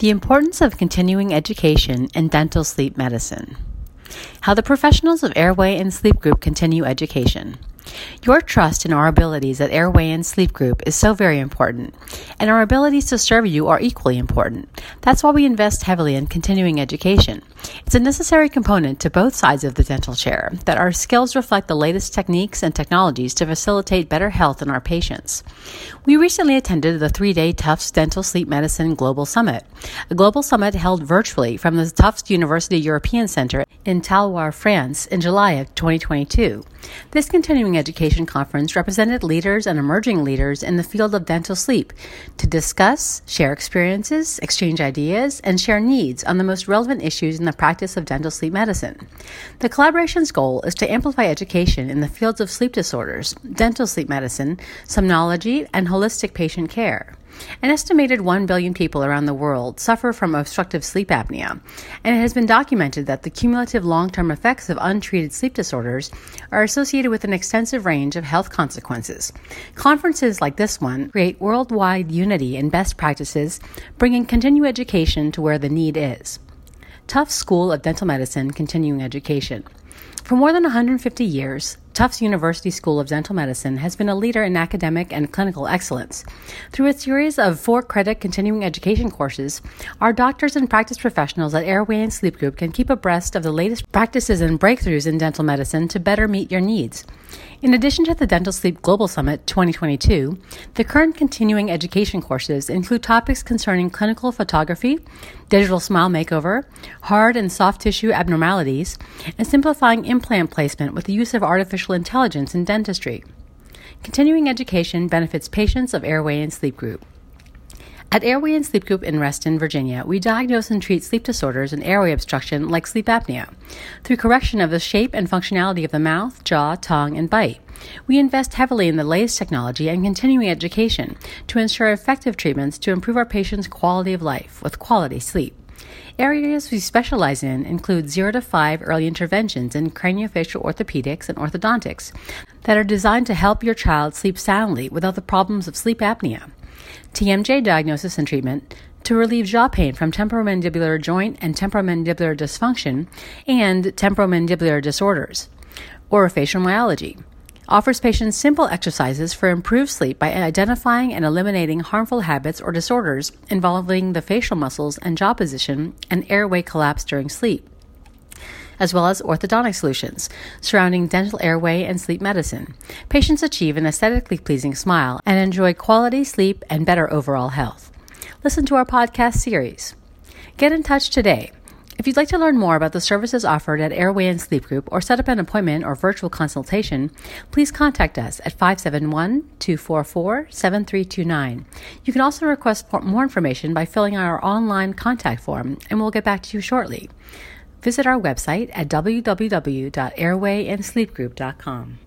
The importance of continuing education in dental sleep medicine. How the professionals of Airway and Sleep Group continue education. Your trust in our abilities at Airway and Sleep Group is so very important, and our abilities to serve you are equally important. That's why we invest heavily in continuing education. It's a necessary component to both sides of the dental chair that our skills reflect the latest techniques and technologies to facilitate better health in our patients. We recently attended the three day Tufts Dental Sleep Medicine Global Summit, a global summit held virtually from the Tufts University European Center in Talloires, France, in July of 2022. This continuing education conference represented leaders and emerging leaders in the field of dental sleep to discuss, share experiences, exchange ideas, and share needs on the most relevant issues in the practice of dental sleep medicine. The collaboration's goal is to amplify education in the fields of sleep disorders, dental sleep medicine, somnology, and holistic patient care. An estimated 1 billion people around the world suffer from obstructive sleep apnea, and it has been documented that the cumulative long term effects of untreated sleep disorders are associated with an extensive range of health consequences. Conferences like this one create worldwide unity in best practices, bringing continuing education to where the need is. Tufts School of Dental Medicine Continuing Education. For more than 150 years, Tufts University School of Dental Medicine has been a leader in academic and clinical excellence. Through a series of four credit continuing education courses, our doctors and practice professionals at Airway and Sleep Group can keep abreast of the latest practices and breakthroughs in dental medicine to better meet your needs. In addition to the Dental Sleep Global Summit 2022, the current continuing education courses include topics concerning clinical photography, digital smile makeover, hard and soft tissue abnormalities, and simplifying implant placement with the use of artificial intelligence in dentistry. Continuing education benefits patients of Airway and Sleep Group. At Airway and Sleep Group in Reston, Virginia, we diagnose and treat sleep disorders and airway obstruction like sleep apnea through correction of the shape and functionality of the mouth, jaw, tongue, and bite. We invest heavily in the latest technology and continuing education to ensure effective treatments to improve our patients' quality of life with quality sleep. Areas we specialize in include 0 to 5 early interventions in craniofacial orthopedics and orthodontics that are designed to help your child sleep soundly without the problems of sleep apnea. TMJ diagnosis and treatment to relieve jaw pain from temporomandibular joint and temporomandibular dysfunction and temporomandibular disorders. Orofacial myology offers patients simple exercises for improved sleep by identifying and eliminating harmful habits or disorders involving the facial muscles and jaw position and airway collapse during sleep as well as orthodontic solutions surrounding dental airway and sleep medicine. Patients achieve an aesthetically pleasing smile and enjoy quality sleep and better overall health. Listen to our podcast series. Get in touch today. If you'd like to learn more about the services offered at Airway and Sleep Group or set up an appointment or virtual consultation, please contact us at 571 244 7329. You can also request more information by filling out our online contact form, and we'll get back to you shortly. Visit our website at www.airwayandsleepgroup.com.